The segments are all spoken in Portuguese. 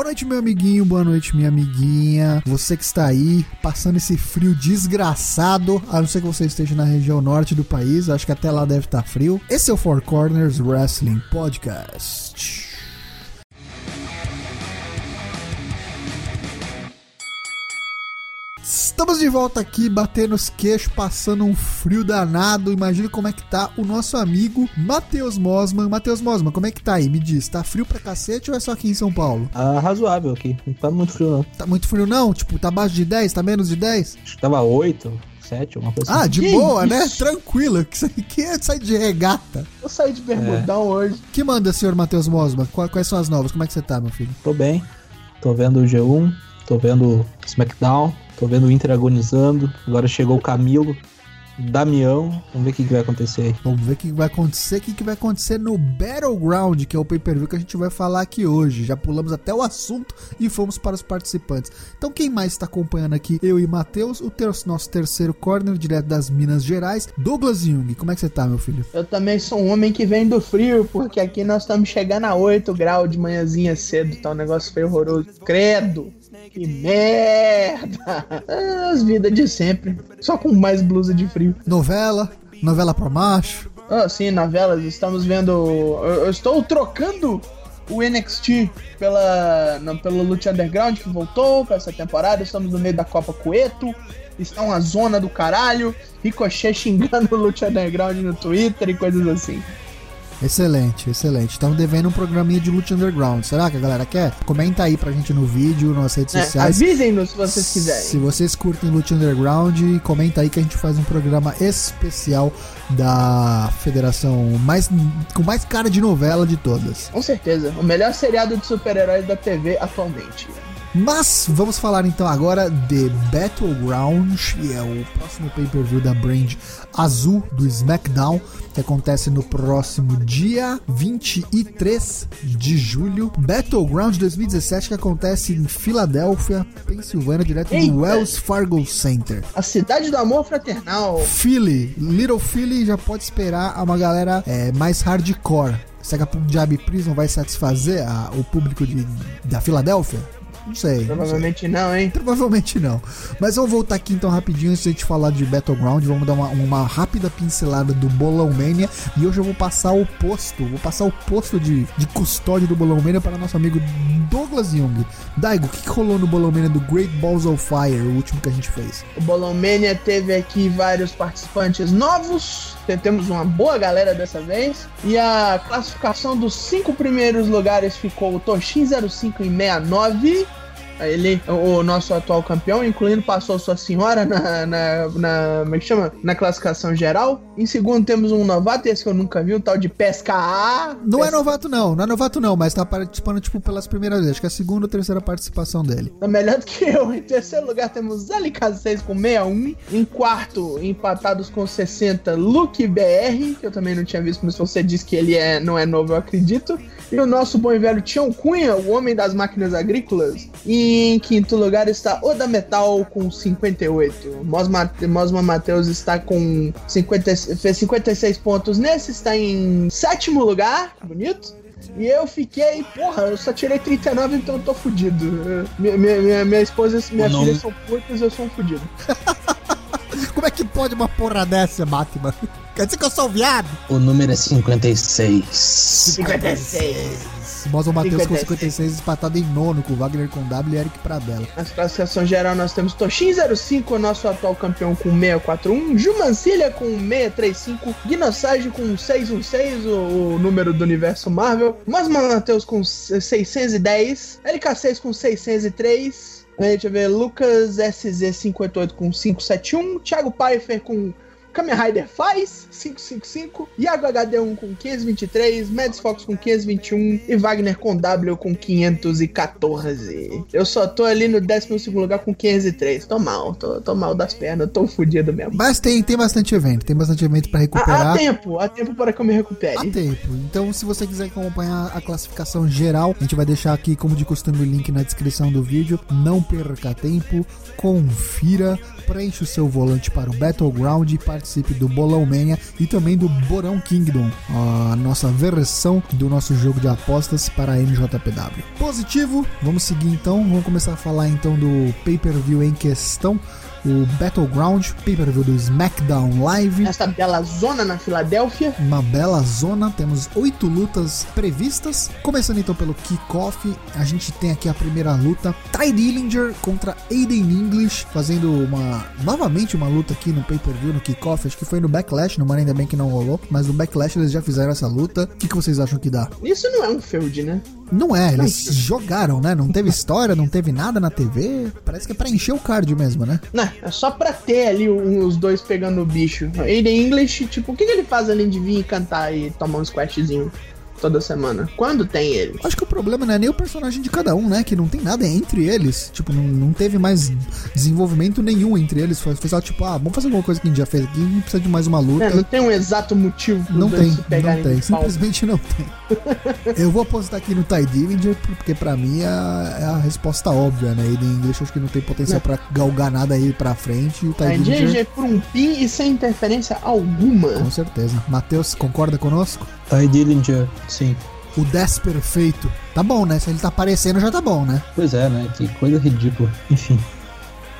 Boa noite, meu amiguinho, boa noite, minha amiguinha. Você que está aí, passando esse frio desgraçado, a não ser que você esteja na região norte do país, acho que até lá deve estar frio. Esse é o Four Corners Wrestling Podcast. Estamos de volta aqui, batendo os queixos, passando um frio danado. Imagina como é que tá o nosso amigo Matheus Mosman. Matheus Mosman, como é que tá aí? Me diz, tá frio pra cacete ou é só aqui em São Paulo? Ah, razoável aqui. Não tá muito frio, não. Tá muito frio não? Tipo, tá abaixo de 10? Tá menos de 10? Acho que tava 8, 7, uma coisa Ah, assim. de Que boa, né? isso? Tranquilo. Que que é sair de regata. Eu saí de bermudão hoje. Que manda, senhor Matheus Mosman? Qua- Quais são as novas? Como é que você tá, meu filho? Tô bem. Tô vendo o G1, tô vendo SmackDown, tô vendo o Inter agonizando. Agora chegou o Camilo, Damião. Vamos ver o que, que vai acontecer aí. Vamos ver o que vai acontecer, o que que vai acontecer no Battleground, que é o pay-per-view que a gente vai falar aqui hoje. Já pulamos até o assunto e fomos para os participantes. Então quem mais está acompanhando aqui? Eu e Matheus, o ter- nosso terceiro corner, direto das Minas Gerais, Douglas Jung. Como é que você tá, meu filho? Eu também sou um homem que vem do frio, porque aqui nós estamos chegando a 8 graus de manhãzinha cedo, tá um negócio feio horroroso. Credo! Que merda! As vidas de sempre. Só com mais blusa de frio. Novela, novela pra macho. Ah, sim, novelas, estamos vendo. Eu, eu estou trocando o NXT pela, não, pelo Lucha Underground que voltou pra essa temporada. Estamos no meio da Copa Coeto. Está uma zona do caralho. Ricochet xingando o Lucha Underground no Twitter e coisas assim. Excelente, excelente. Estamos devendo um programinha de Lucha Underground. Será que a galera quer? Comenta aí pra gente no vídeo, nas redes É, sociais. Avisem-nos se vocês quiserem. Se vocês curtem Lucha Underground, comenta aí que a gente faz um programa especial da federação mais com mais cara de novela de todas. Com certeza. O melhor seriado de super-heróis da TV atualmente. Mas vamos falar então agora de Battleground, que é o próximo pay-per-view da brand azul do SmackDown, que acontece no próximo dia 23 de julho. Battleground 2017 que acontece em Filadélfia, Pensilvânia, direto Eita! do Wells Fargo Center. A cidade do amor fraternal. Philly, Little Philly já pode esperar uma galera é, mais hardcore. Será que a Punjab Prison vai satisfazer a- o público de, da Filadélfia? Não sei. não sei. Provavelmente não, hein? Provavelmente não. Mas vamos voltar aqui então rapidinho antes de a gente falar de Battleground. Vamos dar uma, uma rápida pincelada do Bolão Mania. E hoje eu vou passar o posto, vou passar o posto de, de custódia do Bolão Mania para nosso amigo Douglas Young. Daigo, o que, que rolou no Bolão Mania do Great Balls of Fire, o último que a gente fez? O Bolão Mania teve aqui vários participantes novos. Temos uma boa galera dessa vez. E a classificação dos cinco primeiros lugares ficou o Toshin 05 em 69. Ele, o nosso atual campeão, incluindo passou sua senhora na, na, na, como é que chama? na classificação geral. Em segundo temos um novato, esse que eu nunca vi, o tal de Pesca A. Não é Pesca- novato não, não é novato não, mas tá participando tipo pelas primeiras vezes. Acho que é a segunda ou terceira participação dele. Tá melhor do que eu. Em terceiro lugar temos LK6 com 61. Em quarto, empatados com 60, Luke BR, que eu também não tinha visto, mas você diz que ele é, não é novo, eu acredito. E o nosso bom e velho Tião Cunha, o homem das máquinas agrícolas. E em quinto lugar está Oda Metal com 58. Mosma, Mosma Matheus está com 50, fez 56 pontos nesse, está em sétimo lugar. Bonito. E eu fiquei, porra, eu só tirei 39, então eu tô fudido. Minha, minha, minha, minha esposa e minha filha são putas, eu sou um fudido. Como é que pode uma porra dessa, Batman? Quer dizer que eu sou um viado? O número é 56. 56. Mosman Matheus com 56. 56 empatado em nono, com Wagner com W e Eric Pradella. Na classificação geral nós temos Toshin 05, nosso atual campeão com 641, Jumancilha com 635, Guinosage com 616, o, o número do universo Marvel, Mosman Matheus com 610, LK6 com 603, Aí, deixa eu ver, Lucas SZ58 com 571, Thiago Pfeiffer com Kamen Rider faz 555, Iago HD1 com 523, Mads Fox com 521 e Wagner com W com 514. Eu só tô ali no 12 lugar com 503. Tô mal, tô, tô mal das pernas, tô fudido mesmo. Mas tem, tem bastante evento, tem bastante evento pra Há, há recuperar. tempo, há tempo para que eu me Há recupere. tempo. Então, se você quiser acompanhar a classificação geral, a gente vai deixar aqui, como de costume, o link na descrição do vídeo. Não perca tempo, confira, preencha o seu volante para o Battleground e para participe do Bolão Mania e também do Borão Kingdom, a nossa versão do nosso jogo de apostas para a NJPW. Positivo, vamos seguir então, vamos começar a falar então do pay-per-view em questão o Battleground, pay-per-view do SmackDown Live. Essa bela zona na Filadélfia. Uma bela zona, temos oito lutas previstas. Começando então pelo kickoff, a gente tem aqui a primeira luta: Ty Dillinger contra Aiden English, fazendo uma novamente uma luta aqui no pay-per-view, no kickoff. Acho que foi no Backlash, no ainda bem que não rolou, mas no Backlash eles já fizeram essa luta. O que, que vocês acham que dá? Isso não é um feud, né? Não é, eles jogaram, né? Não teve história, não teve nada na TV. Parece que é pra encher o card mesmo, né? Não, é só pra ter ali os dois pegando o bicho. Aiden English, tipo, o que, que ele faz além de vir cantar e tomar um squashzinho? toda semana. Quando tem ele? Acho que o problema não é nem o personagem de cada um, né? Que não tem nada entre eles. Tipo, não, não teve mais desenvolvimento nenhum entre eles. Foi, só tipo, ah, vamos fazer alguma coisa que a gente já fez aqui e precisa de mais uma luta. É, não tem um exato motivo não tem, não tem, simplesmente não tem. Eu vou apostar aqui no Ty Dillinger, porque pra mim é, é a resposta óbvia, né? Ele em inglês acho que não tem potencial não. pra galgar nada aí pra frente. O Ty Dillinger por um pin e sem interferência alguma. Com certeza. Matheus, concorda conosco? Ty Dillinger, sim. O 10 perfeito. Tá bom, né? Se ele tá aparecendo, já tá bom, né? Pois é, né? Que coisa ridícula. Enfim,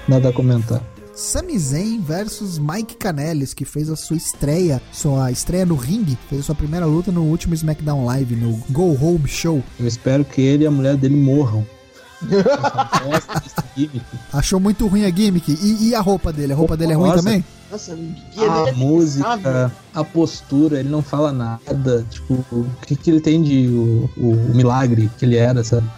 nada a comentar. Sami Zayn versus Mike Kanellis, que fez a sua estreia, sua estreia no ringue, fez a sua primeira luta no último SmackDown Live, no Go Home Show. Eu espero que ele e a mulher dele morram. Achou muito ruim a gimmick. E, e, a roupa dele? A roupa dele é ruim também? Nossa, a é música, a postura, ele não fala nada. Tipo, o que, que ele tem de o, o, o milagre que ele era, sabe?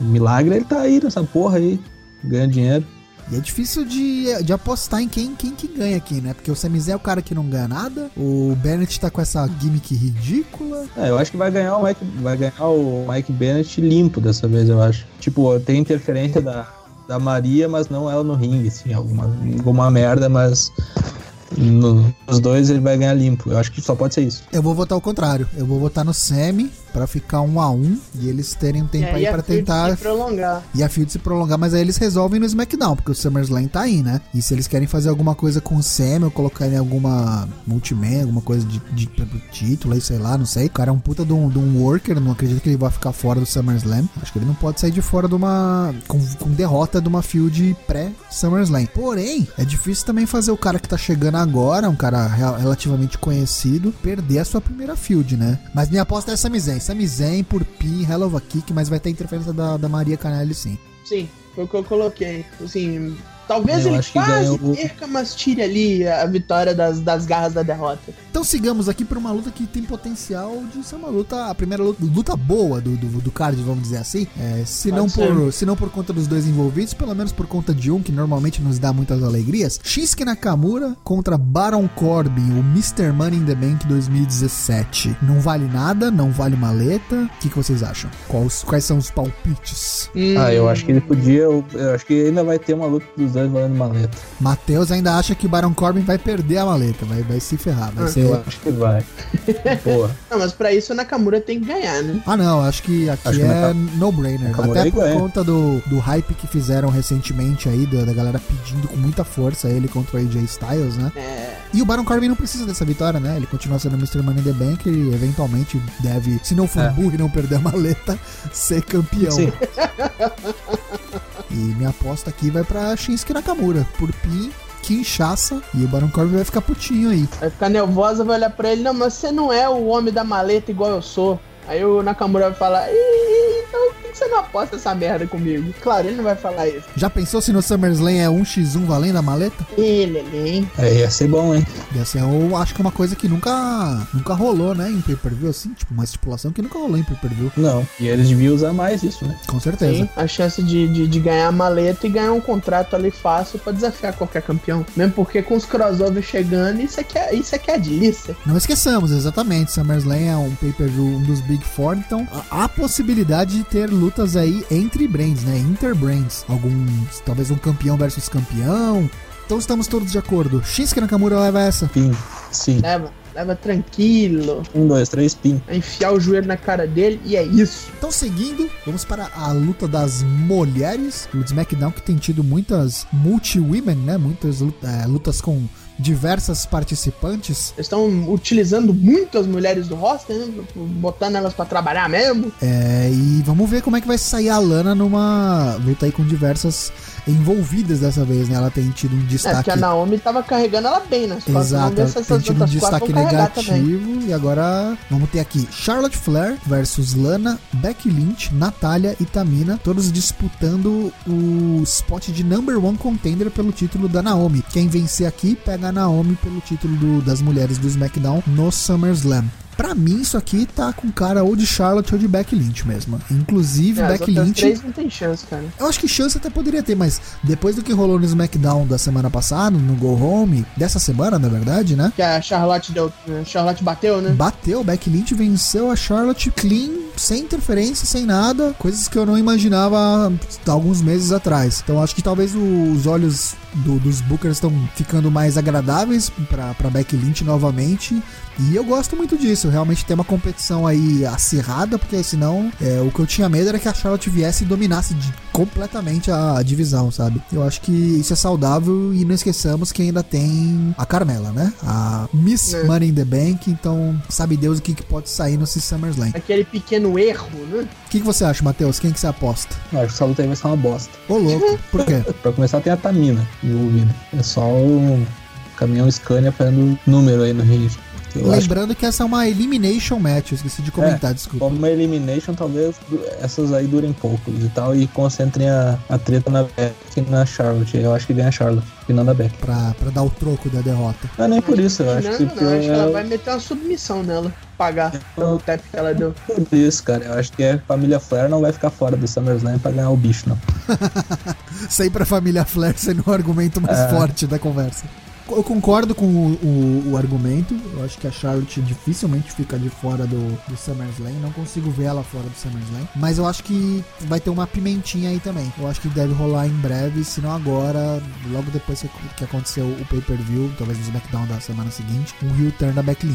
O milagre ele tá aí nessa porra aí, ganha dinheiro. E é difícil de, de apostar em quem, quem que ganha aqui, né? Porque o Sami Zayn é o cara que não ganha nada, o Bennett tá com essa gimmick ridícula. É, eu acho que vai ganhar o Mike, vai ganhar o Mike Bennett limpo dessa vez, eu acho. Tipo, tem interferência da, da Maria, mas não ela no ringue, assim, alguma, alguma merda, mas no, nos dois ele vai ganhar limpo. Eu acho que só pode ser isso. Eu vou votar o contrário. Eu vou votar no Semi para ficar um a um e eles terem um tempo aí para tentar se prolongar. E a field se prolongar, mas aí eles resolvem no SmackDown, porque o SummerSlam tá aí, né? E se eles querem fazer alguma coisa com o Sam ou colocar em alguma multiman, alguma coisa de, de, de título aí, sei lá, não sei. O cara é um puta de um, de um worker, não acredito que ele vai ficar fora do SummerSlam. Acho que ele não pode sair de fora de uma com, com derrota de uma field pré-SummerSlam. Porém, é difícil também fazer o cara que tá chegando agora, um cara relativamente conhecido, perder a sua primeira field, né? Mas minha aposta é essa miséria. Sami Zayn por Pin, Hell of a Kick, mas vai ter interferência da, da Maria Canelli sim. Sim, foi o que eu coloquei. Assim, Talvez eu ele quase perca, mas tire ali a vitória das, das garras da derrota. Então sigamos aqui para uma luta que tem potencial de ser uma luta, a primeira luta, luta boa do, do, do card, vamos dizer assim. É, se, não por, se não por conta dos dois envolvidos, pelo menos por conta de um que normalmente nos dá muitas alegrias. Shinsuke Nakamura contra Baron Corbin, o Mr. Money in the Bank 2017. Não vale nada, não vale maleta. O que, que vocês acham? Quais, quais são os palpites? Hum. Ah, eu acho que ele podia. Eu, eu acho que ainda vai ter uma luta dos dois valendo maleta. Matheus ainda acha que o Baron Corbin vai perder a maleta, vai, vai se ferrar. Vai ah, ser... Eu acho que vai. Boa. Não, mas pra isso o Nakamura tem que ganhar, né? Ah, não, acho que aqui acho é no-brainer. Até por ganha. conta do, do hype que fizeram recentemente aí, da, da galera pedindo com muita força ele contra o AJ Styles, né? É. E o Baron Corbin não precisa dessa vitória, né? Ele continua sendo Mr. Money in the Bank e eventualmente deve, se não for é. burro e não perder a maleta, ser campeão. Sim. E minha aposta aqui vai pra Shinsuke Nakamura, por Pin Kinshasa e o Baron Corbin vai ficar putinho aí. Vai ficar nervosa, vai olhar pra ele, não, mas você não é o homem da maleta igual eu sou. Aí o Nakamura vai falar, então por que você não aposta essa merda comigo? Claro, ele não vai falar isso. Já pensou se no SummerSlam é 1x1 valendo a maleta? Ele, ele, hein? É, ia ser bom, hein? Ia ser, eu acho que é uma coisa que nunca, nunca rolou, né, em pay-per-view, assim, tipo, uma estipulação que nunca rolou em pay-per-view. Não, e eles deviam usar mais isso, né? Com certeza. Sim, a chance de, de, de, ganhar a maleta e ganhar um contrato ali fácil pra desafiar qualquer campeão. Mesmo porque com os crossovers chegando, isso aqui é, isso aqui é delícia. Não esqueçamos, exatamente, SummerSlam é um pay-per-view, um dos Big Four, então há possibilidade de ter lutas aí entre brands, né? Interbrands. Alguns, talvez um campeão versus campeão. Então estamos todos de acordo. Shinsuke Nakamura leva essa? Sim, sim. Leva. Leva tranquilo. Um, dois, três, pin. Vai enfiar o joelho na cara dele e é isso. Então, seguindo, vamos para a luta das mulheres. O SmackDown que tem tido muitas multi-women, né? Muitas é, lutas com diversas participantes. Estão utilizando muito as mulheres do roster, né? Botando elas pra trabalhar mesmo. É, e vamos ver como é que vai sair a Lana numa luta aí com diversas envolvidas dessa vez, né? Ela tem tido um É, destaque. porque a Naomi tava carregando ela bem nas costas. Exato, se tem tido um destaque negativo. E agora vamos ter aqui Charlotte Flair versus Lana, Becky Lynch, Natália e Tamina, todos disputando o spot de number one contender pelo título da Naomi. Quem vencer aqui pega a Naomi pelo título do- das mulheres do SmackDown no SummerSlam. Pra mim, isso aqui tá com cara ou de Charlotte ou de Becky Lynch mesmo. Inclusive, É, outras Lynch. três não tem chance, cara. Eu acho que chance até poderia ter, mas depois do que rolou no SmackDown da semana passada, no Go Home, dessa semana, na verdade, né? Que a Charlotte deu. A Charlotte bateu, né? Bateu, Becky Lynch venceu a Charlotte clean, sem interferência, sem nada, coisas que eu não imaginava alguns meses atrás. Então acho que talvez os olhos do- dos Bookers estão ficando mais agradáveis pra, pra Becky Lynch novamente. E eu gosto muito disso, realmente tem uma competição aí acirrada, porque senão é, o que eu tinha medo era que a Charlotte viesse e dominasse de- completamente a, a divisão, sabe? Eu acho que isso é saudável e não esqueçamos que ainda tem a Carmela, né? A Miss É. Money in the Bank, então sabe Deus o que, que pode sair nesse SummerSlam. Aquele pequeno erro, né? O que, que você acha, Matheus? Quem que você aposta? Eu acho que essa luta aí vai ser uma bosta. Ô louco, por quê? Pra começar, tem a Tamina envolvida. É só o caminhão Scania fazendo número aí no ringue. Eu acho que Lembrando que essa é uma Elimination Match, eu esqueci de comentar, desculpa. como uma Elimination, talvez essas aí durem pouco e tal, e concentrem a, a treta na Beck e na Charlotte. Eu acho que ganha a Charlotte, e não da Beck. Pra, pra dar o troco da derrota. Não é nem por isso, eu acho não, que não, acho que ela é vai meter uma submissão nela. Pagar o tap que ela deu. por isso, cara. Eu acho que a família Flair não vai ficar fora do SummerSlam pra ganhar o bicho, não. Sair pra família Flair sendo o argumento mais É. forte da conversa. Eu concordo com o, o- o argumento. Eu acho que a Charlotte dificilmente fica de fora do, do SummerSlam. Não consigo ver ela fora do SummerSlam. Mas eu acho que vai ter uma pimentinha aí também. Eu acho que deve rolar em breve, se não agora, logo depois que, que aconteceu o pay-per-view, talvez no SmackDown da semana seguinte, um heel turn da Becky.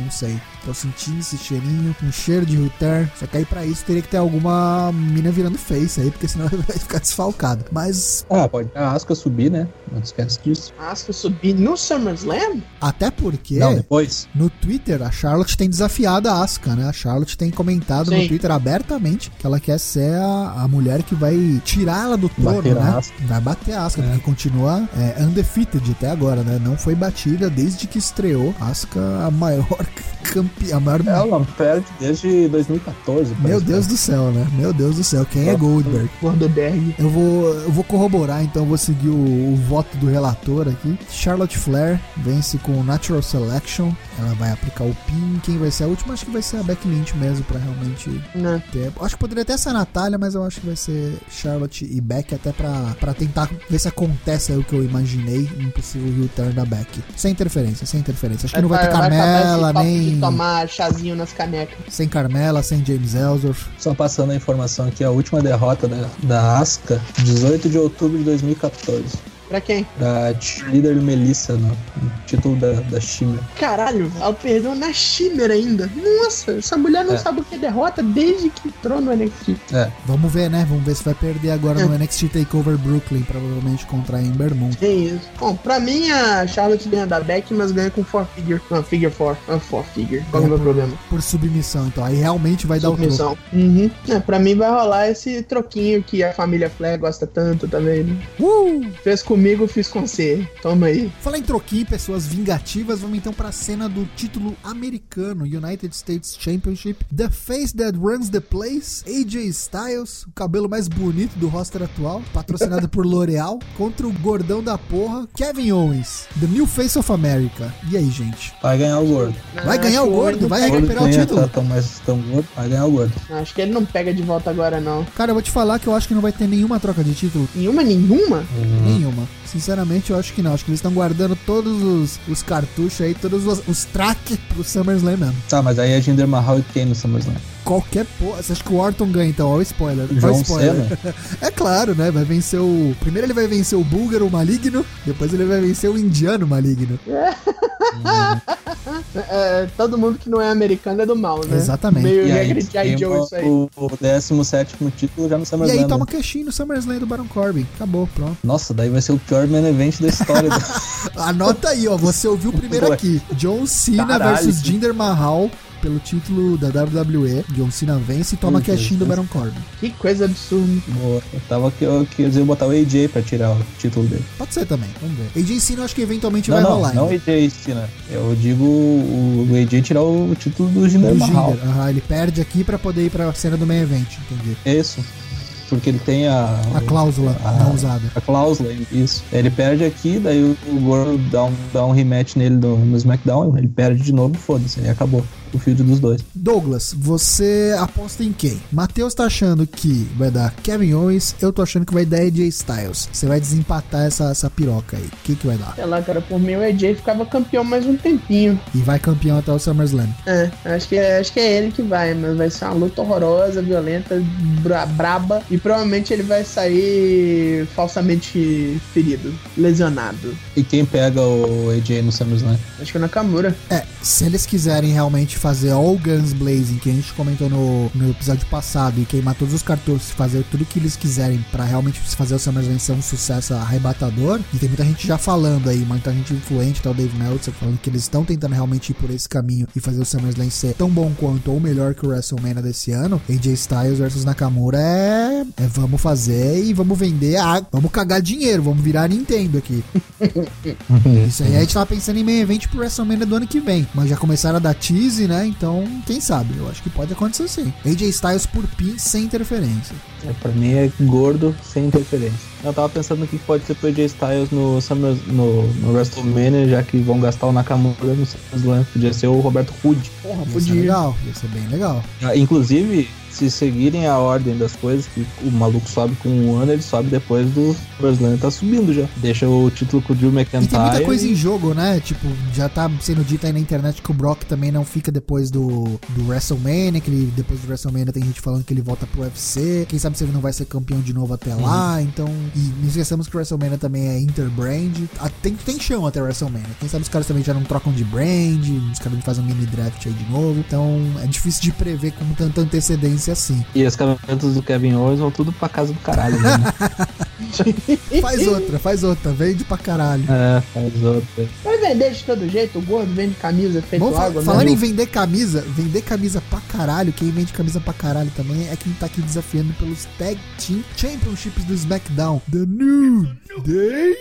Não sei. Tô sentindo esse cheirinho, um cheiro de heel turn. Só que aí pra isso teria que ter alguma mina virando face aí, porque senão vai ficar desfalcado. Mas Ah, pode a Asuka subir, né? Não esquece disso. Asuka subir no SummerSlam? até porque. Não, depois. No Twitter, a Charlotte tem desafiado a Asuka, né? A Charlotte tem comentado no Sim. Twitter abertamente que ela quer ser a, a mulher que vai tirar ela do trono, Bater né? Asuka. Vai bater a Asuka, É. porque continua é, undefeated até agora, né? Não foi batida desde que estreou. Asuka, a maior campeã, a maior... Ela não perde desde 2014. Meu. Deus do céu, né? Meu Deus do céu, quem é Goldberg? Gordoberg. Eu vou, eu vou corroborar, então eu vou seguir o, o voto do relator aqui. Charlotte Flair vence com o Natural Selection. Ela vai aplicar o pin. Quem vai ser a última? Acho que vai ser a Becky Lynch mesmo, pra realmente Né? ter. Acho que poderia até ser a Natália, mas eu acho que vai ser Charlotte e Becky, até pra, pra tentar ver se acontece aí o que eu imaginei. Um possível return da Becky. Sem interferência, sem interferência. Acho que não vai ter Carmela, papo nem. Tomar chazinho nas canecas. Sem Carmela, sem James Ellsworth. Só passando a informação aqui, a última derrota da, da Asuka, 18 de outubro de 2014. Pra quem? Da líder Melissa, no, no título da, da Shimmer. Caralho, ela perdeu na Shimmer ainda. Nossa, essa mulher não É. sabe o que é derrota desde que entrou no NXT. É, Vamos ver, né? Vamos ver se vai perder agora É. no NXT Takeover Brooklyn, provavelmente contra a Ember Moon. É isso. Bom, pra mim a Charlotte ganha da Beck, mas ganha com 4 figure. Não, figure 4. Não, 4 figure. Qual é o meu problema? Por submissão, então. Aí realmente vai dar o troco. Submissão. Uhum. É, pra mim vai rolar esse troquinho que a família Flair gosta tanto também. Né? Uh! Fez comigo, fiz com você. Toma aí. Falar em troquinho, pessoas vingativas, vamos então pra cena do título americano, United States Championship. The Face That Runs the Place, AJ Styles, o cabelo mais bonito do roster atual, patrocinado por L'Oreal, contra o gordão da porra, Kevin Owens, The New Face of America. E aí, gente? vai ganhar o gordo. Vai ganhar Acho o gordo? Vai recuperar o título? Tá tão mais tão gordo, vai ganhar o gordo. Acho que ele não pega de volta agora, não. Cara, eu vou te falar que eu acho que não vai ter nenhuma troca de título. Nenhuma, nenhuma? Uhum. Nenhuma. Sinceramente, eu acho que não. Acho que eles estão guardando todos os, os cartuchos aí, todos os, os track pro SummerSlam mesmo. Tá, mas aí é Jinder Mahal e quem no SummerSlam? Qualquer porra. Você acha que o Orton ganha então? Olha o spoiler. Olha o João spoiler. Cena? É claro, né? Vai vencer o. Primeiro ele vai vencer o búlgaro maligno, depois ele vai vencer o indiano maligno. É, todo mundo que não é americano é do mal, né? Exatamente. Meio E aí, regra de G.I. Joe isso aí. o, o 17 título já no E SummerSlam. aí toma né? caixinha no SummerSlam do Baron Corbin. Acabou, pronto. Nossa, daí vai ser o pior main event da história. do- Anota aí, ó. Você ouviu primeiro aqui. John Cena Caralho, versus Jinder Mahal pelo título da WWE. John Cena vence e toma Deus, caixinha do. Baron Corbin. Que coisa absurda. Boa. Eu tava que eu queria botar o AJ pra tirar o título dele. Pode ser também, vamos ver. AJ Cena eu acho que eventualmente Não, vai não, rolar. não o ainda. AJ Cena. Eu digo o, o AJ tirar o título do Jinder Do Mahal. Ele perde aqui pra poder ir pra cena do main event, entendi. Isso. Porque ele tem a. A cláusula Ah. não usada. A cláusula, isso. Ele perde aqui, daí o o Goro dá um, dá um rematch nele no, no SmackDown, ele perde de novo, foda-se, aí acabou o field dos dois. Douglas, você aposta em quem? Matheus tá achando que vai dar Kevin Owens, eu tô achando que vai dar AJ Styles. Você vai desempatar essa, essa piroca aí. O que, que vai dar? Sei lá, cara, por mim o AJ ficava campeão mais um tempinho. E vai campeão até o SummerSlam. É, acho que, é- acho que é ele que vai, mas vai ser uma luta horrorosa, violenta, bra- braba. E provavelmente ele vai sair falsamente ferido, lesionado. E quem pega o AJ no SummerSlam? Acho que é o Nakamura. É, se eles quiserem realmente fazer All Guns Blazing, que a gente comentou no, no episódio passado, e queimar todos os cartuchos, fazer tudo que eles quiserem pra realmente fazer o SummerSlam ser um sucesso arrebatador, e tem muita gente já falando aí, muita gente influente, tá o Dave Meltzer falando que eles estão tentando realmente ir por esse caminho e fazer o SummerSlam ser tão bom quanto ou melhor que o WrestleMania desse ano, AJ Styles versus Nakamura é, é vamos fazer e vamos vender, a, vamos cagar dinheiro, vamos virar Nintendo aqui. Isso aí a gente tava pensando em main event pro WrestleMania do ano que vem. Mas já começaram a dar tease, né? Então, quem sabe? Eu acho que pode acontecer sim. AJ Styles por pin sem interferência. É, pra mim é gordo sem interferência. Eu tava pensando no que pode ser pro AJ Styles no, Summer, no, no WrestleMania, já que vão gastar o Nakamura no SummerSlam. Podia ser o Roberto Hood. Porra, Ia ser podia. legal, ia ser bem legal. Ah, Inclusive, se seguirem a ordem das coisas, que o maluco sobe com um ano, ele sobe depois do SummerSlam. Tá subindo já. Deixa o título com o Drew E McIntyre. tem muita coisa em jogo, né? Tipo, já tá sendo dito aí na internet que o Brock também não fica depois do, do WrestleMania, que ele, depois do WrestleMania tem gente falando que ele volta pro UFC. Quem sabe se ele não vai ser campeão de novo até lá. Então, e não esqueçamos que o WrestleMania também é interbrand. Ah, Tem, tem chão até o WrestleMania. Quem sabe os caras também já não trocam de brand, os caras não fazem um mini draft aí de novo. Então, é difícil de prever com tanta antecedência assim. E as camisetas do Kevin Owens vão tudo pra casa do caralho. Né? Faz outra, faz outra, vende pra caralho. é, faz outra. Vai vender de todo jeito, o gordo vende camisa feito fa- água, falando né? em vender camisa, vender camisa pra caralho, quem vende camisa pra caralho também é quem tá aqui desafiando pelos Tag Team Championships do SmackDown. The New Day.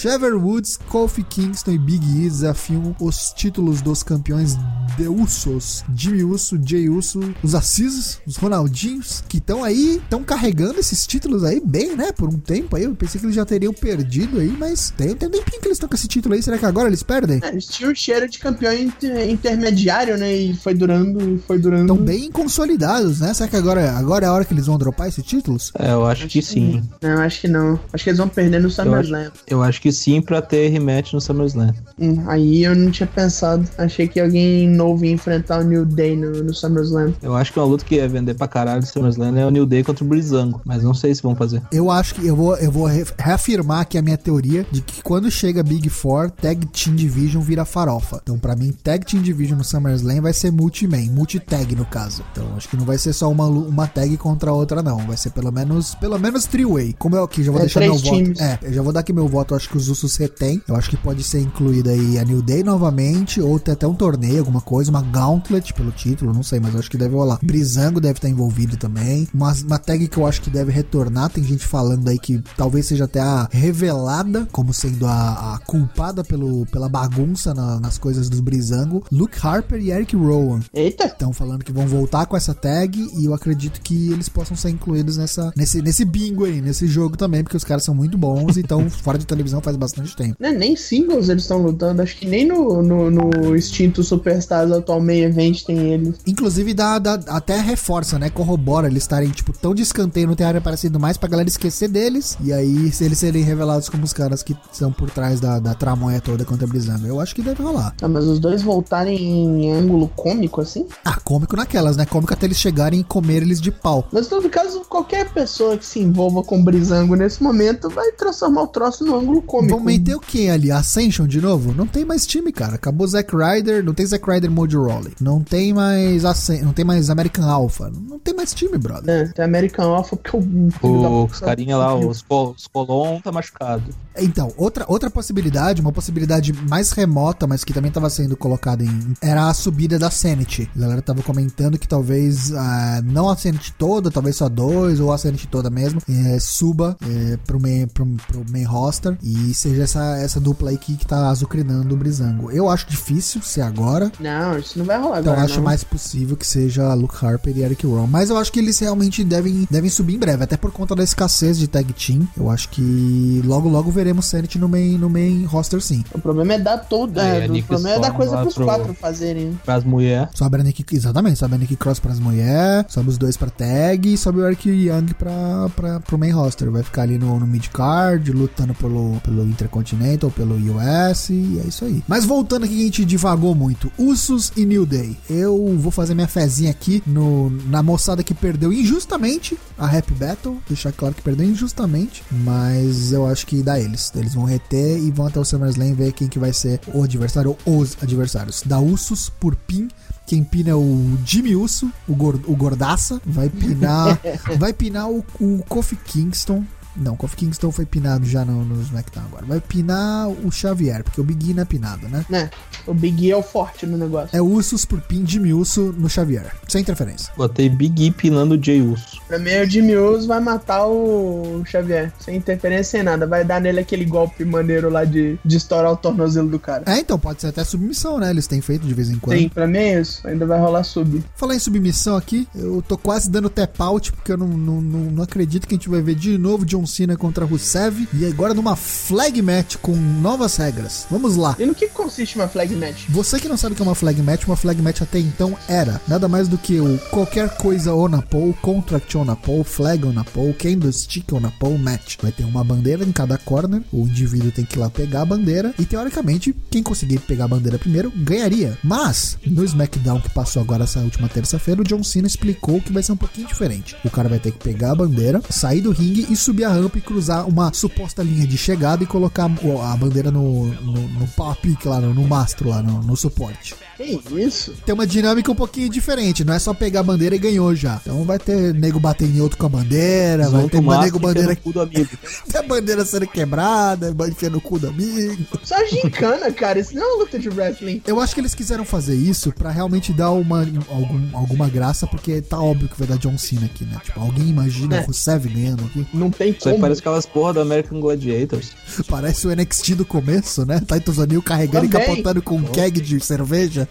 Trevor Woods, Kofi Kingston e Big E desafiam os títulos dos campeões The Usos, Jimmy Uso, Jay Uso, os Assis, os Ronaldinhos, que estão aí, estão carregando esses títulos aí bem, né? Por um tempo aí. Eu pensei que eles já teriam perdido aí, mas tem, tem um tempinho que eles estão com esse título aí. Será que agora eles perdem? É, Eles tinham o cheiro de campeão inter- intermediário, né? E foi durando, foi durando. Estão bem consolidados, né? Será que agora, agora é a hora que eles vão dropar esses títulos? É, eu acho que sim. Não, acho que não. Acho que eles vão perder no SummerSlam. Eu acho que sim pra ter rematch no SummerSlam. Hum, aí eu não tinha pensado. Achei que alguém novo ia enfrentar o New Day no, no SummerSlam. Eu acho que uma luta que ia vender pra caralho no SummerSlam é o New Day contra o Breezango. Mas não sei se vão fazer. Eu acho que eu vou, eu vou re- reafirmar aqui a minha teoria de que quando chega Big Four, Tag Team Division vira farofa. Então, pra mim, Tag Team Division no SummerSlam vai ser multi-man, multi-tag no caso. Então, acho que não vai ser só uma, uma tag contra a outra, não. Vai ser pelo menos, pelo menos three-way. Como eu aqui já vou É, deixar meu times. voto. É, eu já vou dar aqui meu voto. Eu acho que os Usos retém. Eu acho que pode ser incluída aí a New Day novamente, ou ter até um torneio, alguma coisa, uma Gauntlet pelo título, não sei, mas eu acho que deve rolar. Brizango deve estar envolvido também. Uma, uma tag que eu acho que deve retornar. Tem gente falando aí que talvez seja até a revelada como sendo a, a culpada pelo, pela bagunça na- nas coisas dos Brizango. Luke Harper e Eric Rowan. Eita! Estão falando que vão voltar com essa tag e eu acredito que eles possam ser incluídos nessa, nesse, nesse bingo aí, nesse jogo também, porque os caras são muito bons e estão fora de televisão faz bastante tempo. Né, nem singles eles estão lutando. Acho que nem no, no, no extinto Superstars atual main event tem eles. Inclusive, dá, dá- até reforça, né? Corrobora eles estarem, tipo, tão de escanteio, não ter área aparecendo mais pra galera esquecer deles. E aí, se eles serem revelados como os caras que são por trás da, da tramonha toda contra Breezango. Eu acho que deve rolar. Ah, mas os dois voltarem em ângulo cômico, assim? Ah, cômico naquelas, né? Cômico até eles chegarem e comer eles de pau. Mas, todo caso, qualquer pessoa que se envolva com Brizango nesse momento vai transformar o troço no ângulo cômico. Vão meter o que ali? Ascension de novo? Não tem mais time, cara. Acabou Zack Ryder, não tem Zack Ryder Mode Raleigh. Não tem mais Ascen não tem mais American Alpha. Não tem mais time, brother. É, tem American Alpha porque o. filho da carinha lá, os, col os Colon tá machucado. Então, outra, outra possibilidade, uma possibilidade mais remota, mas que também estava sendo colocada em. era a subida da Sanity. A galera tava comentando que talvez ah, não a Sanity toda, talvez só dois, ou a Sanity toda mesmo, eh, suba eh, pro, main, pro, pro main roster e seja essa, essa dupla aí que, que tá azucrinando o Brizango. Eu acho difícil ser agora. Não, isso não vai rolar Então eu agora. acho não. mais possível que seja Luke Harper e Eric Mas eu acho que eles realmente devem, devem subir em breve, até por conta da escassez de tag team. Eu acho que logo logo veremos Sanity no main, no main roster sim. O problema é dar todo. É, É, o problema é dar coisa pros pro- quatro fazerem. Pras mulheres. Sobe a Nick, exatamente, sobe a Nick Cross pras mulheres, sobe os dois pra tag e sobe o Eric Young pra, pra, pro main roster. Vai ficar ali no, no mid card, lutando pelo, pelo Intercontinental, pelo US, e é isso aí. Mas voltando aqui, que a gente divagou muito: Usos e New Day. Eu vou fazer minha fezinha aqui no, na moçada que perdeu injustamente a Rap Battle. Deixar claro que perdeu injustamente, mas eu acho que dá eles. Eles vão reter e vão até o SummerSlam ver quem que vai ser o adversário ou os adversários. Da Usos por pin. Quem pina é o Jimmy Uso, o, gor- o gordaça. Vai pinar, vai pinar o, o Kofi Kingston. Não, o Kofi Kingston foi pinado já no, no SmackDown agora. Vai pinar o Xavier, porque o Big E não é pinado, né? Né? O Big E é o forte no negócio. É Usos por pin Jimmy Uso no Xavier. Sem interferência. Botei Big E pinando o Jay Uso. Pra mim, o Jimmy Uso vai matar o Xavier. Sem interferência, sem nada. Vai dar nele aquele golpe maneiro lá de, de estourar o tornozelo do cara. É, então pode ser até submissão, né? Eles têm feito de vez em quando. Sim, pra mim é isso. Ainda vai rolar sub. Falar em submissão aqui, eu tô quase dando tap out, porque eu não, não, não, não acredito que a gente vai ver de novo John Cena contra Rusev. E agora numa flag match com novas regras. Vamos lá. E no que consiste uma flag match? Você que não sabe o que é uma flag match, uma flag match até então era nada mais do que o qualquer coisa on a pole, contract on a pole, flag on a pole, candlestick on a pole match. Vai ter uma bandeira em cada corner, o indivíduo tem que ir lá pegar a bandeira e teoricamente quem conseguir pegar a bandeira primeiro ganharia. Mas no SmackDown que passou agora essa última terça-feira, o John Cena explicou que vai ser um pouquinho diferente. O cara vai ter que pegar a bandeira, sair do ringue e subir a rampa e cruzar uma suposta linha de chegada e colocar a bandeira no, no, no power pick lá, no, no mastro lá, no, no suporte. Que isso? Tem uma dinâmica um pouquinho diferente, não é só pegar a bandeira e ganhou já. Então vai ter nego batendo em outro com a bandeira, vai ter nego bandeira, cu do amigo. ter bandeira sendo quebrada, vai enfiar no cu do amigo. Só gincana, cara. Isso não é uma luta de wrestling. Eu acho que eles quiseram fazer isso pra realmente dar uma, algum- alguma graça, porque tá óbvio que vai dar John Cena aqui, né? Tipo, alguém imagina É. o Rusev ganhando aqui. Não tem Isso como. parece aquelas porra do American Gladiators. Parece o NXT do começo, né? Titus O'Neil carregando Também. e capotando com um keg de cerveja.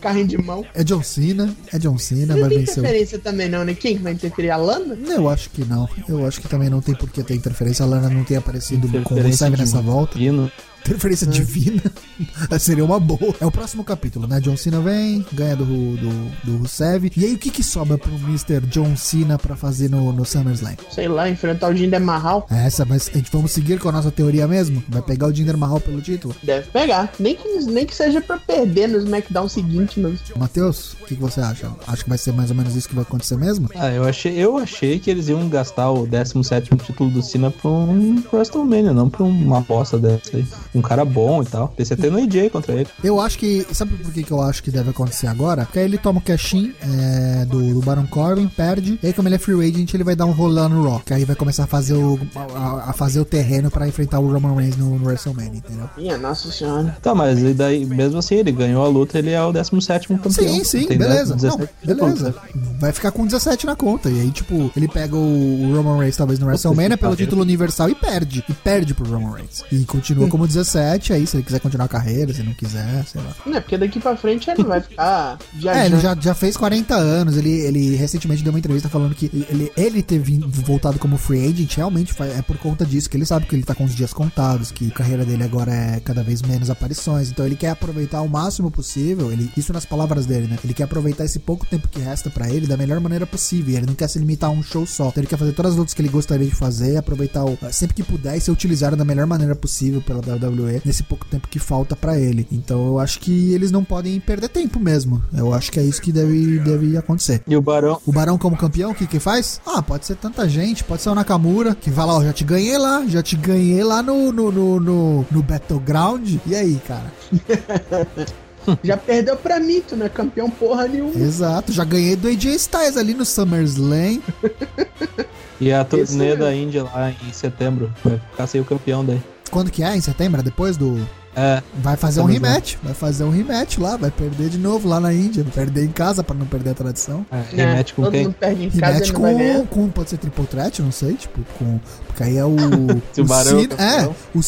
Carrinho de mão. É John Cena, é John Cena, Não vai tem vencer o interferência também, não, né? Quem que vai interferir? A Lana? Eu acho que não. Eu acho que também não tem por que ter interferência. A Lana não tem aparecido com o Interferência Rusev nessa volta. Pino. Interferência divina. Seria uma boa. É o próximo capítulo, né? John Cena vem, ganha do, do, do Rusev. E aí, o que que sobra pro Mr. John Cena pra fazer no, no SummerSlam? Sei lá, enfrentar o Jinder Mahal. É essa, mas a gente vamos seguir com a nossa teoria mesmo? Vai pegar o Jinder Mahal pelo título? Deve pegar. Nem que, nem que seja pra perder no SmackDown seguinte, mas. Matheus, o que, que você acha? Acho que vai ser mais ou menos isso que vai acontecer mesmo? Ah, eu achei, eu achei que eles iam gastar o 17 título do Cena pra um WrestleMania, não pra uma aposta dessa aí. Um cara bom e tal. Pensei até no AJ contra ele. Eu acho que. Sabe por que, que eu acho que deve acontecer agora? Porque aí ele toma o cash-in é, do, do Baron Corbin, perde. E aí, como ele é free agent, ele vai dar um rolão no. Que aí vai começar a fazer o, a, a fazer o terreno pra enfrentar o Roman Reigns no, no WrestleMania, entendeu? Minha nossa senhora. Tá, mas e daí, mesmo assim, ele ganhou a luta, ele é o 17 campeão. Sim, sim, Tem beleza. 17 Não, beleza. Vai ficar com 17 na conta. E aí, tipo, ele pega o Roman Reigns, talvez no WrestleMania, pelo título universal e perde. E perde pro Roman Reigns. E continua como 17. Aí, se ele quiser continuar a carreira, se não quiser, sei lá. Não é porque daqui pra frente ele vai ficar É, viajando. ele já, já fez 40 anos. Ele, ele recentemente deu uma entrevista falando que ele, ele ter vindo, voltado como free agent realmente é por conta disso, que ele sabe que ele tá com os dias contados, que a carreira dele agora é cada vez menos aparições. Então ele quer aproveitar o máximo possível. Ele, isso nas palavras dele, né? Ele quer aproveitar esse pouco tempo que resta pra ele da melhor maneira possível. Ele não quer se limitar a um show só. Então ele quer fazer todas as lutas que ele gostaria de fazer, aproveitar o, sempre que puder e ser utilizado da melhor maneira possível pela WWE WWE nesse pouco tempo que falta pra ele. Então eu acho que eles não podem perder tempo mesmo. Eu acho que é isso que deve, deve acontecer. E o Barão? O Barão como campeão, o que que faz? Ah, pode ser tanta gente, pode ser o Nakamura, que vai lá, ó, já te ganhei lá, já te ganhei lá no, no, no, no, no Battleground. E aí, cara? Já perdeu pra mim, tu não é campeão porra nenhuma. Exato, já ganhei do AJ Styles ali no SummerSlam. E a turnê da Índia lá em setembro. Vai ficar sem o campeão daí. Quando que é? Em setembro? Depois do. É, Vai fazer um rematch. Vai fazer um rematch lá, vai perder de novo lá na Índia. Vai perder em casa pra não perder a tradição. é Né? rematch com Todo quem? mundo perde em casa Rematch com, com. Pode ser triple threat, não sei. Tipo, com. Porque aí é o. Se o Barão é o é, campeão. o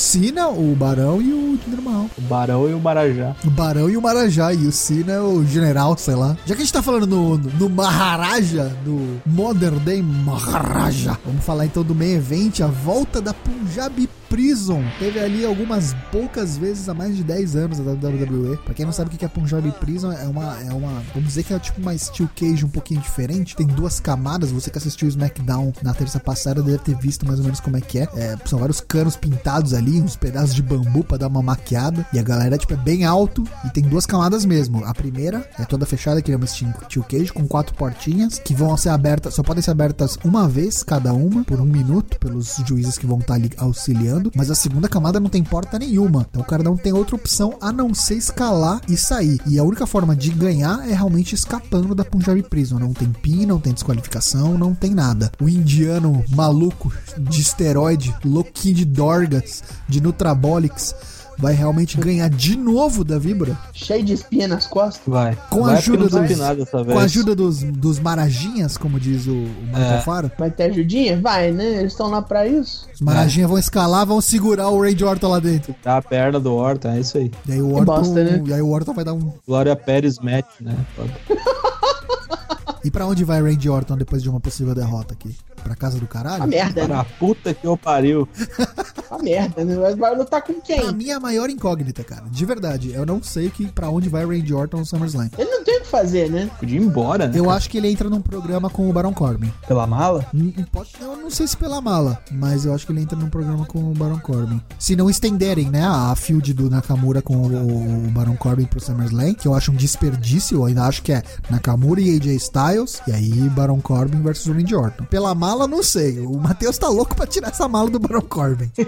o Barão e o Mahal. O Barão e o Marajá. O Barão e o Marajá. E o Cena é o general, sei lá. Já que a gente tá falando no, no Maharaja, do Modern Day Maharaja, vamos falar então do main event, a volta da Punjabi Prison. Teve ali algumas poucas vezes há mais de 10 anos da WWE. Pra quem não sabe o que é a Punjabi Prison, é uma, é uma. Vamos dizer que é tipo uma Steel Cage um pouquinho diferente. Tem duas camadas. Você que assistiu o SmackDown na terça passada deve ter visto mais ou menos como é que é. É, são vários canos pintados ali, uns pedaços de bambu pra dar uma maquiada. E a galera, tipo, é bem alto e tem duas camadas mesmo. A primeira é toda fechada, que é uma Steel Steel Cage, com quatro portinhas que vão ser abertas, só podem ser abertas uma vez cada uma, por um minuto, pelos juízes que vão estar ali auxiliando. Mas a segunda camada não tem porta nenhuma. Então o cara não tem outra opção a não ser escalar e sair. E a única forma de ganhar é realmente escapando da Punjabi Prison. Não tem pin, não tem desqualificação, não tem nada. O indiano maluco de esteroide, louquinho de Dorgas, de Nutrabolics, vai realmente ganhar de novo da Vibra Cheio de espinha nas costas. Vai. Com a ajuda dos- nada dessa vez. com a ajuda dos, dos marajinhas, como diz o, o Marco É. Alfaro. Vai ter ajudinha? Vai, né? Eles estão lá pra isso. Os marajinhas vão escalar, vão segurar o Randy Orton lá dentro. Tá a perna do Orton, é isso aí. E aí o Orton, bosta, né? e aí o Orton vai dar um Glória Pérez match, né? E pra onde vai Randy Orton depois de uma possível derrota aqui? Pra casa do caralho? A merda, né? Pra puta que eu pariu. A merda, né? Mas vai lutar com Pra quem? mim é a maior incógnita, cara. De verdade. Eu não sei que, pra onde vai Randy Orton no SummerSlam. Ele não tem o que fazer, né? Podia ir embora, né? Eu acho que ele entra num programa com o Baron Corbin. Pela mala? Pode- Eu não sei se pela mala, mas eu acho que ele entra num programa com o Baron Corbin. Se não estenderem, né, a field do Nakamura com o, o Baron Corbin pro SummerSlam, que eu acho um desperdício, eu ainda acho que é Nakamura e AJ Styles, e aí Baron Corbin versus Randy Orton. Pela mala, não sei. O Matheus tá louco pra tirar essa mala do Baron Corbin.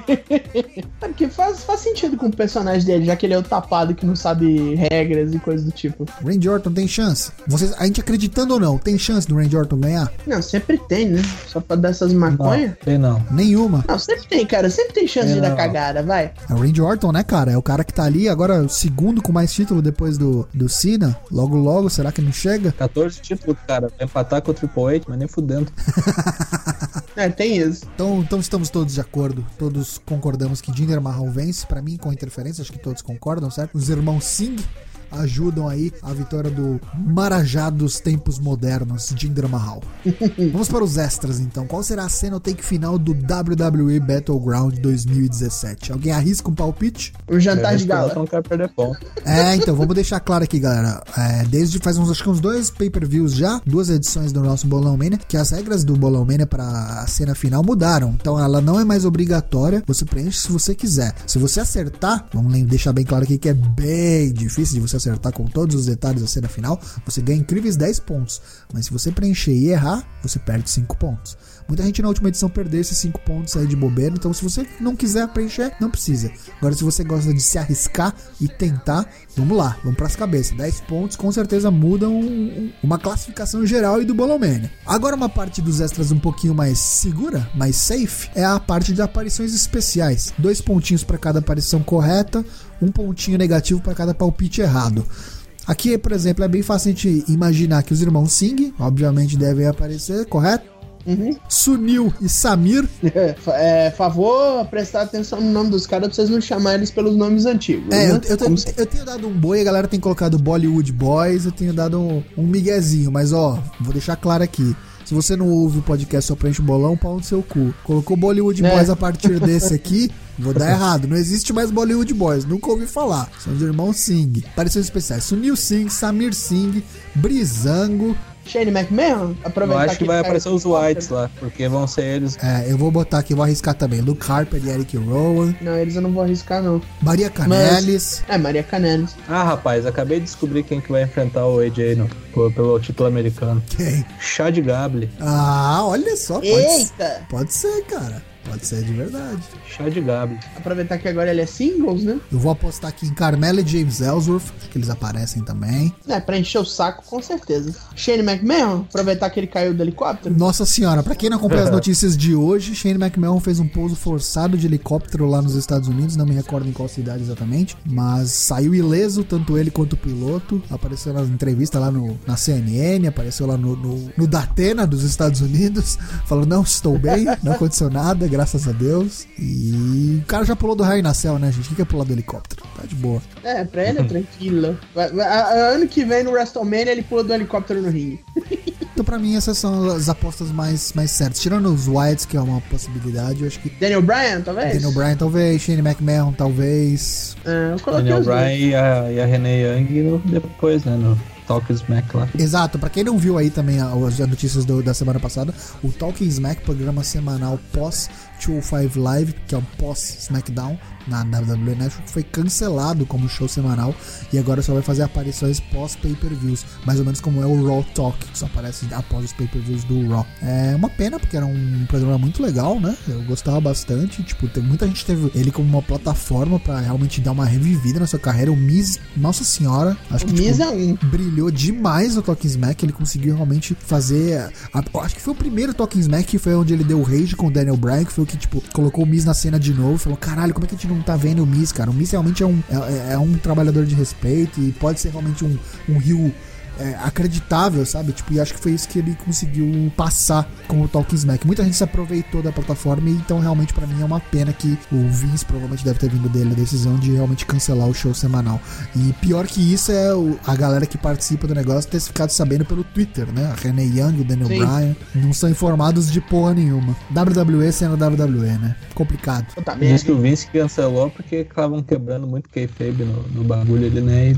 É porque faz, faz sentido com o personagem dele, já que ele é o tapado que não sabe regras e coisas do tipo. Randy Orton tem chance? Vocês, a gente acreditando ou não, tem chance do Randy Orton ganhar? Não, sempre tem, né? Só pra dar essas maconhas. Não, tem não. Nenhuma. Não, sempre tem, cara. Sempre tem chance É, de dar não. cagada, vai. É o Randy Orton, né, cara? É o cara que tá ali agora, o segundo com mais título depois do, do Cena. Logo, logo, será que não chega? 14 títulos, cara. Vai empatar com o Triple H, mas nem fudendo. É, tem isso. Então, então estamos todos de acordo. Todos concordamos que Jinder Mahal vence. Pra mim, com interferência, acho que todos concordam, certo? Os irmãos Singh ajudam aí a vitória do Marajá dos tempos modernos, Jinder Mahal. Vamos para os extras, então. Qual será a cena ou take final do WWE Battleground 2017? Alguém arrisca um palpite? O jantar de gala. não quero perder ponto. É, então, vamos deixar claro aqui, galera. É, desde faz uns, acho que uns dois pay-per-views já, duas edições do nosso Bolão Mania, que as regras do Bolão Mania pra cena final mudaram. Então ela não é mais obrigatória, você preenche se você quiser. Se você acertar, vamos deixar bem claro aqui que é bem difícil de você acertar com todos os detalhes da cena final, você ganha incríveis 10 pontos. Mas se você preencher e errar, você perde 5 pontos. Muita gente na última edição perdeu esses 5 pontos aí de bobeira, então se você não quiser preencher, não precisa. Agora, se você gosta de se arriscar e tentar, vamos lá, vamos pras cabeças. 10 pontos com certeza mudam um- uma classificação geral e do Bolomania. Agora, uma parte dos extras um pouquinho mais segura, mais safe, é a parte de aparições especiais. Dois pontinhos para cada aparição correta, um pontinho negativo para cada palpite errado. Aqui, por exemplo, é bem fácil a gente imaginar que os irmãos Singh, obviamente, devem aparecer, correto? Uhum. Sunil e Samir, É, favor, prestar atenção no nome dos caras pra vocês não chamarem eles pelos nomes antigos. É, né? eu, eu, tenho- eu tenho dado um boi, a galera tem colocado Bollywood Boys, eu tenho dado um, um miguezinho, mas ó, vou deixar claro aqui. Se você não ouve o podcast Só Preenche o Bolão, pau no seu cu. Colocou Bollywood É. Boys a partir desse aqui, vou dar errado. Não existe mais Bollywood Boys, nunca ouvi falar. São os irmãos Singh. Aparições especiais: Sunil Singh, Samir Singh, Brizango, Shane McMahon? Eu Aproveitar acho que vai aparecer os. Whites lá, porque vão ser eles. É, eu vou botar aqui, vou arriscar também. Luke Harper e Eric Rowan. Não, eles eu não vou arriscar, não. Maria Canelis. É, Maria Canelis. Ah, rapaz, acabei de descobrir quem que vai enfrentar o AJ no, pelo título americano. Quem? Chad Gable. Ah, olha só. Pode, Eita! pode ser, cara. Pode ser de verdade. Chad Gable. Aproveitar que agora ele é singles, né? Eu vou apostar aqui em Carmela e James Ellsworth. Acho que eles aparecem também. É, pra encher o saco, com certeza. Shane McMahon? Aproveitar que ele caiu do helicóptero? Nossa senhora, pra quem não acompanha as notícias de hoje, Shane McMahon fez um pouso forçado de helicóptero lá nos Estados Unidos, não me recordo em qual cidade exatamente, mas saiu ileso, tanto ele quanto o piloto. Apareceu na entrevista lá no, na CNN, apareceu lá no, no, no Datena dos Estados Unidos, falou: Não, estou bem, não aconteceu nada, graças a Deus. E o cara já pulou do raio na céu, né, gente? O que que é pular do helicóptero? Tá de boa. É, pra ele é tranquilo. Ano que vem no WrestleMania ele pula do helicóptero no ringue. Então, pra mim, essas são as apostas mais, mais certas. Tirando os Whites, que é uma possibilidade, eu acho que Daniel Bryan, talvez? Daniel Bryan, talvez. Shane McMahon, talvez. É, eu coloquei Daniel. Bryan e a, e a Renee Young depois, né? No Talk Smack lá. Exato, pra quem não viu aí também as notícias do- da semana passada, o Talking Smack, programa semanal pós 205 Live, que é o pós SmackDown na WWE Network, foi cancelado como show semanal e agora só vai fazer aparições pós pay-per-views, mais ou menos como é o Raw Talk, que só aparece após os pay-per-views do Raw. É uma pena porque era um programa muito legal, né? Eu gostava bastante, tipo, tem muita gente teve ele como uma plataforma pra realmente dar uma revivida na sua carreira. O Miz, nossa senhora, acho O que tipo, é um. brilhou demais no Talking Smack. Ele conseguiu realmente fazer. a- acho que foi o primeiro Talking Smack que foi onde ele deu rage com o Daniel Bryan, que foi o que, tipo, colocou o Miz na cena de novo. Falou: caralho, como é que a gente não tá vendo o Miz, cara? O Miz realmente é um, é, é um trabalhador de respeito e pode ser realmente um, um rio. É, acreditável, sabe? Tipo, e acho que foi isso que ele conseguiu passar com o Talking Smack. Muita gente se aproveitou da plataforma, e então realmente pra mim é uma pena que o Vince provavelmente deve ter vindo dele a decisão de realmente cancelar o show semanal. E pior que isso é o- a galera que participa do negócio ter ficado sabendo pelo Twitter, né? A Renee Young, o Daniel Sim. Bryan, não são informados de porra nenhuma. WWE sendo WWE, né? Complicado. Puta Diz merda. que o Vince cancelou porque estavam quebrando muito kayfabe no, no bagulho ali, né? E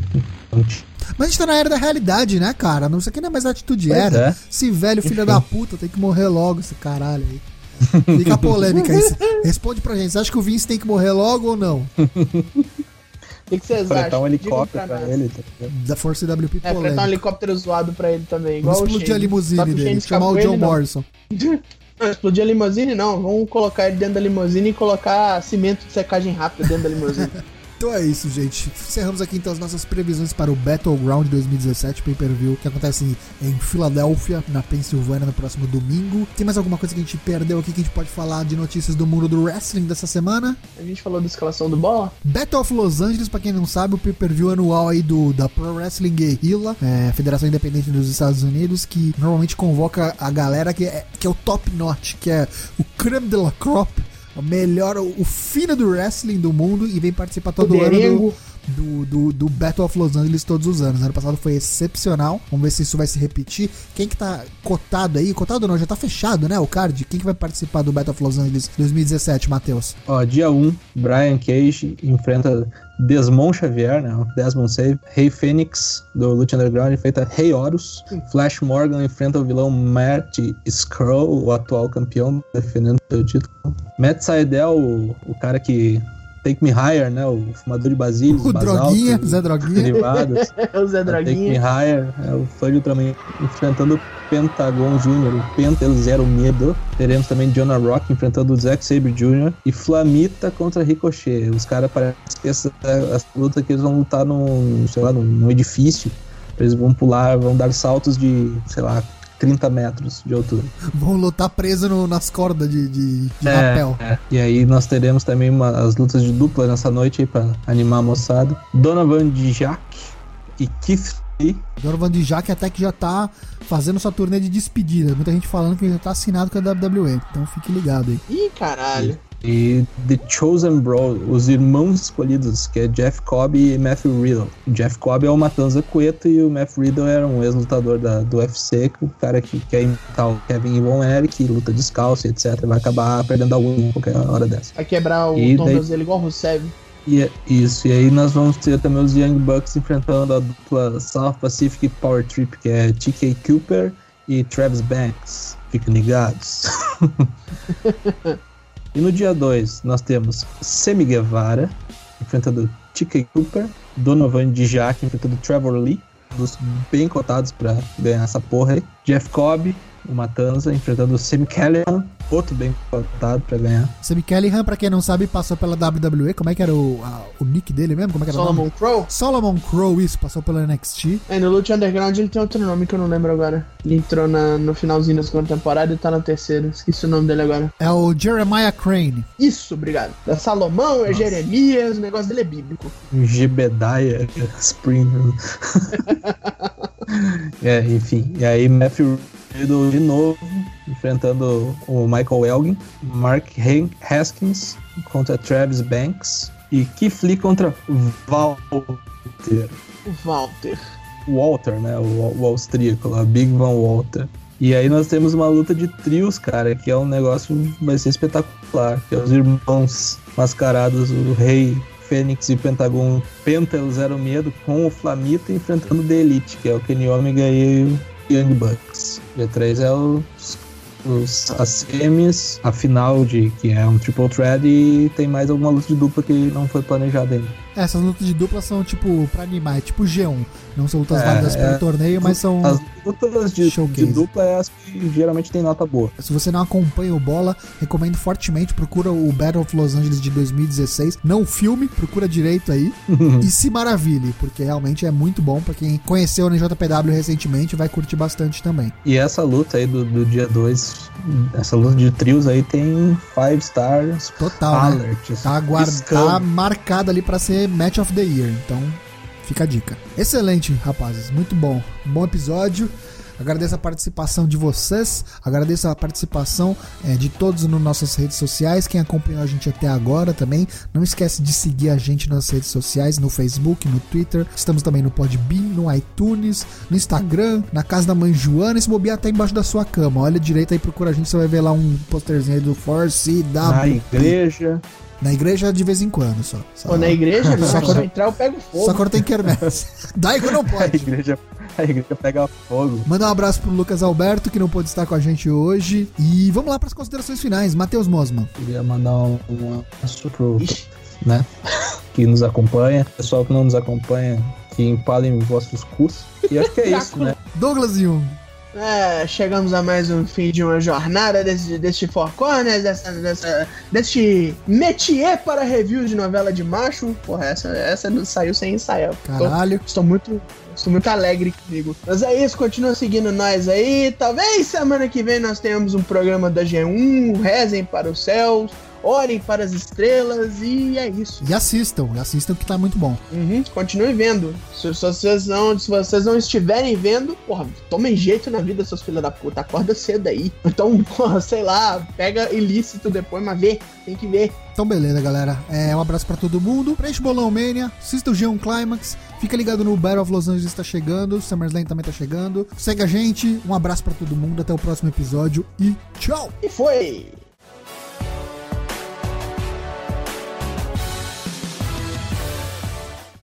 não tinha- Mas a gente tá na era da realidade, né, cara? Não sei que não é mais atitude Pois era. é. Esse velho filho da puta tem que morrer logo, esse caralho aí. Fica a polêmica aí. Responde pra gente. Você acha que o Vince tem que morrer logo ou não? O que, que vocês Fretar acham? um helicóptero pra nós. ele, tá? Da Força WP É, fretar um polêmica. helicópero zoado pra ele também. Igual Vamos o explodir a limusine dele. Chamar o John. Morrison. Não, explodir a limusine não. Vamos colocar ele dentro da limusine e colocar cimento de secagem rápida dentro da limusine. Então é isso, gente. Encerramos aqui então as nossas previsões para o Battleground 2017 pay-per-view que acontece em, Filadélfia, na Pensilvânia, no próximo domingo. Tem mais alguma coisa que a gente perdeu aqui que a gente pode falar de notícias do mundo do wrestling dessa semana? A gente falou da escalação do bola. Battle of Los Angeles, pra quem não sabe, o pay-per-view anual aí do, da Pro Wrestling Guerrilla, é, Federação Independente dos Estados Unidos, que normalmente convoca a galera que é, que é o top notch, que é o creme de la crop, o melhor, o, fino do wrestling do mundo e vem participar todo ano do. Do, do, do Battle of Los Angeles todos os anos. Ano passado foi excepcional. Vamos ver se isso vai se repetir. Quem que tá cotado aí? Cotado não, já tá fechado, né? O card. Quem que vai participar do Battle of Los Angeles 2017, Matheus? Ó, dia 1, Brian Cage enfrenta Desmond Xavier, né? Desmond Save. Rei Fênix, do Lucha Underground, enfrenta Rei Horus. Flash Morgan enfrenta o vilão Matt Skrull, o atual campeão, defendendo seu título. Matt Sydal, o, o cara que... Take Me Higher, né? O fumador de basilhos, O basalto, Droguinha, Zé Droguinha. derivados. o Zé Take Me Droguinha. Higher, é o fã de Ultraman enfrentando o Pentagon Jr., o Penta El Zero Medo. Teremos também Jonah Rock enfrentando o Zack Sabre Jr. e Flamita contra Ricochet. Os caras parecem que essa, essa luta que eles vão lutar num, sei lá, num, num edifício. Eles vão pular, vão dar saltos de, sei lá, 30 metros de altura. Vão lutar preso no- nas cordas de, de, de É, rapel. é. E aí nós teremos também uma, as lutas de dupla nessa noite aí pra animar a moçada. Donovan Dijak e Keith Lee. Donovan Dijak até que já tá fazendo sua turnê de despedida. Muita gente falando que ele já tá assinado com a WWE. Então fique ligado aí. Ih, caralho. E The Chosen Bro, os irmãos escolhidos, que é Jeff Cobb e Matthew Riddle. Jeff Cobb é o Matanza Cueto e o Matthew Riddle era um ex-lutador do UFC, o cara que quer imitar o Kevin Von Erich, luta descalço, e etc. Vai acabar perdendo a unha em qualquer hora dessa. Vai quebrar o E daí- tornozelo igual o Rusev. E é isso, e aí nós vamos ter também os Young Bucks enfrentando a dupla South Pacific Power Trip, que é TK Cooper e Travis Banks. Fiquem ligados. e no dia 2 nós temos Semi Guevara enfrentando TK Cooper, Donovan Dijak enfrentando Trevor Lee, dos bem cotados para ganhar essa porra aí. Jeff Cobb o Matanza enfrentando o Sam Callahan, outro bem cotado pra ganhar. Sam Callahan, pra quem não sabe, passou pela WWE. Como é que era o, a, o nick dele mesmo? Como é que era Solomon Crow? Solomon Crow, isso, passou pela NXT. É, no Lucha Underground ele tem outro nome que eu não lembro agora. Ele entrou na, no finalzinho da segunda temporada e tá na terceira. Esqueci o nome dele agora. É o Jeremiah Crane. Isso, obrigado. É Salomão, é Jeremias, o negócio dele é bíblico. Gebediah Spring. é, enfim. E aí Matthew de novo, enfrentando o Michael Elgin, Mark Haskins contra Travis Banks e Keith Lee contra Walter. Walter. Walter, né? O, o austríaco lá, Big Van Walter. E aí nós temos uma luta de trios, cara, que é um negócio vai ser espetacular, que é os irmãos mascarados, o Rei Fênix e o Pentagon Penta o Zero Medo com o Flamita enfrentando o The Elite, que é o Kenny Omega e o Young Bucks. G3 é os, os, as semis, a final de que é um triple threat e tem mais alguma luta de dupla que não foi planejada ainda. Essas lutas de dupla são tipo pra animar, é tipo G1. Não são lutas é, válidas para é, torneio, mas são. As lutas de, de, dupla é as que geralmente tem nota boa. Se você não acompanha o Bola, recomendo fortemente. Procura o Battle of Los Angeles de 2016. Não filme, procura direito aí. e se maravilhe, porque realmente é muito bom. para quem conheceu o NJPW recentemente, vai curtir bastante também. E essa luta aí do, do dia 2, essa luta de trios aí tem 5 stars. Total. Alert, né? Tá, guarda, tá marcada ali para ser Match of the Year. Então Fica a dica. Excelente, rapazes. Muito bom. Bom episódio. Agradeço a participação de vocês, agradeço a participação é, de todos nas nossas redes sociais, quem acompanhou a gente até agora também. Não esquece de seguir a gente nas redes sociais, no Facebook, no Twitter. Estamos também no Podbean, no iTunes, no Instagram, na casa da mãe Joana. Esse bobear até embaixo da sua cama. Olha direito aí, procura a gente, você vai ver lá um posterzinho aí do Force da. Na igreja. Na igreja de vez em quando só. só... Pô, na igreja, só quando entrar eu pego fogo. Só quando tem quermesse. Daí que não pode. A igreja, a igreja pega fogo. Manda um abraço pro Lucas Alberto, que não pôde estar com a gente hoje. E vamos lá para as considerações finais. Matheus Mosman. Queria mandar um, um abraço pro, né, que nos acompanha. Pessoal que não nos acompanha, que empalem vossos cursos. E acho que é isso, né? Douglas Jung. É, chegamos a mais um fim de uma jornada desse, deste Four Corners, dessa, dessa, deste métier para review de novela de macho. Porra, essa, essa saiu sem ensaiar. Caralho. Estou, estou muito. Estou muito alegre comigo. Mas é isso, continua seguindo nós aí. Talvez semana que vem nós tenhamos um programa da G1, rezem para os céus olhem para as estrelas e é isso. E assistam, assistam que tá muito bom. Uhum, continuem vendo. Se, se, vocês não, se vocês não estiverem vendo, porra, tomem jeito na vida, seus filhos da puta. Acorda cedo aí. Então, porra, sei lá, pega ilícito depois, mas vê, tem que ver. Então, beleza, galera. É, um abraço para todo mundo. Preenche Bolão Mania, assista o G1 Climax. Fica ligado no Battle of Los Angeles está chegando, SummerSlam também tá chegando. Segue a gente. Um abraço para todo mundo, até o próximo episódio e tchau. E foi.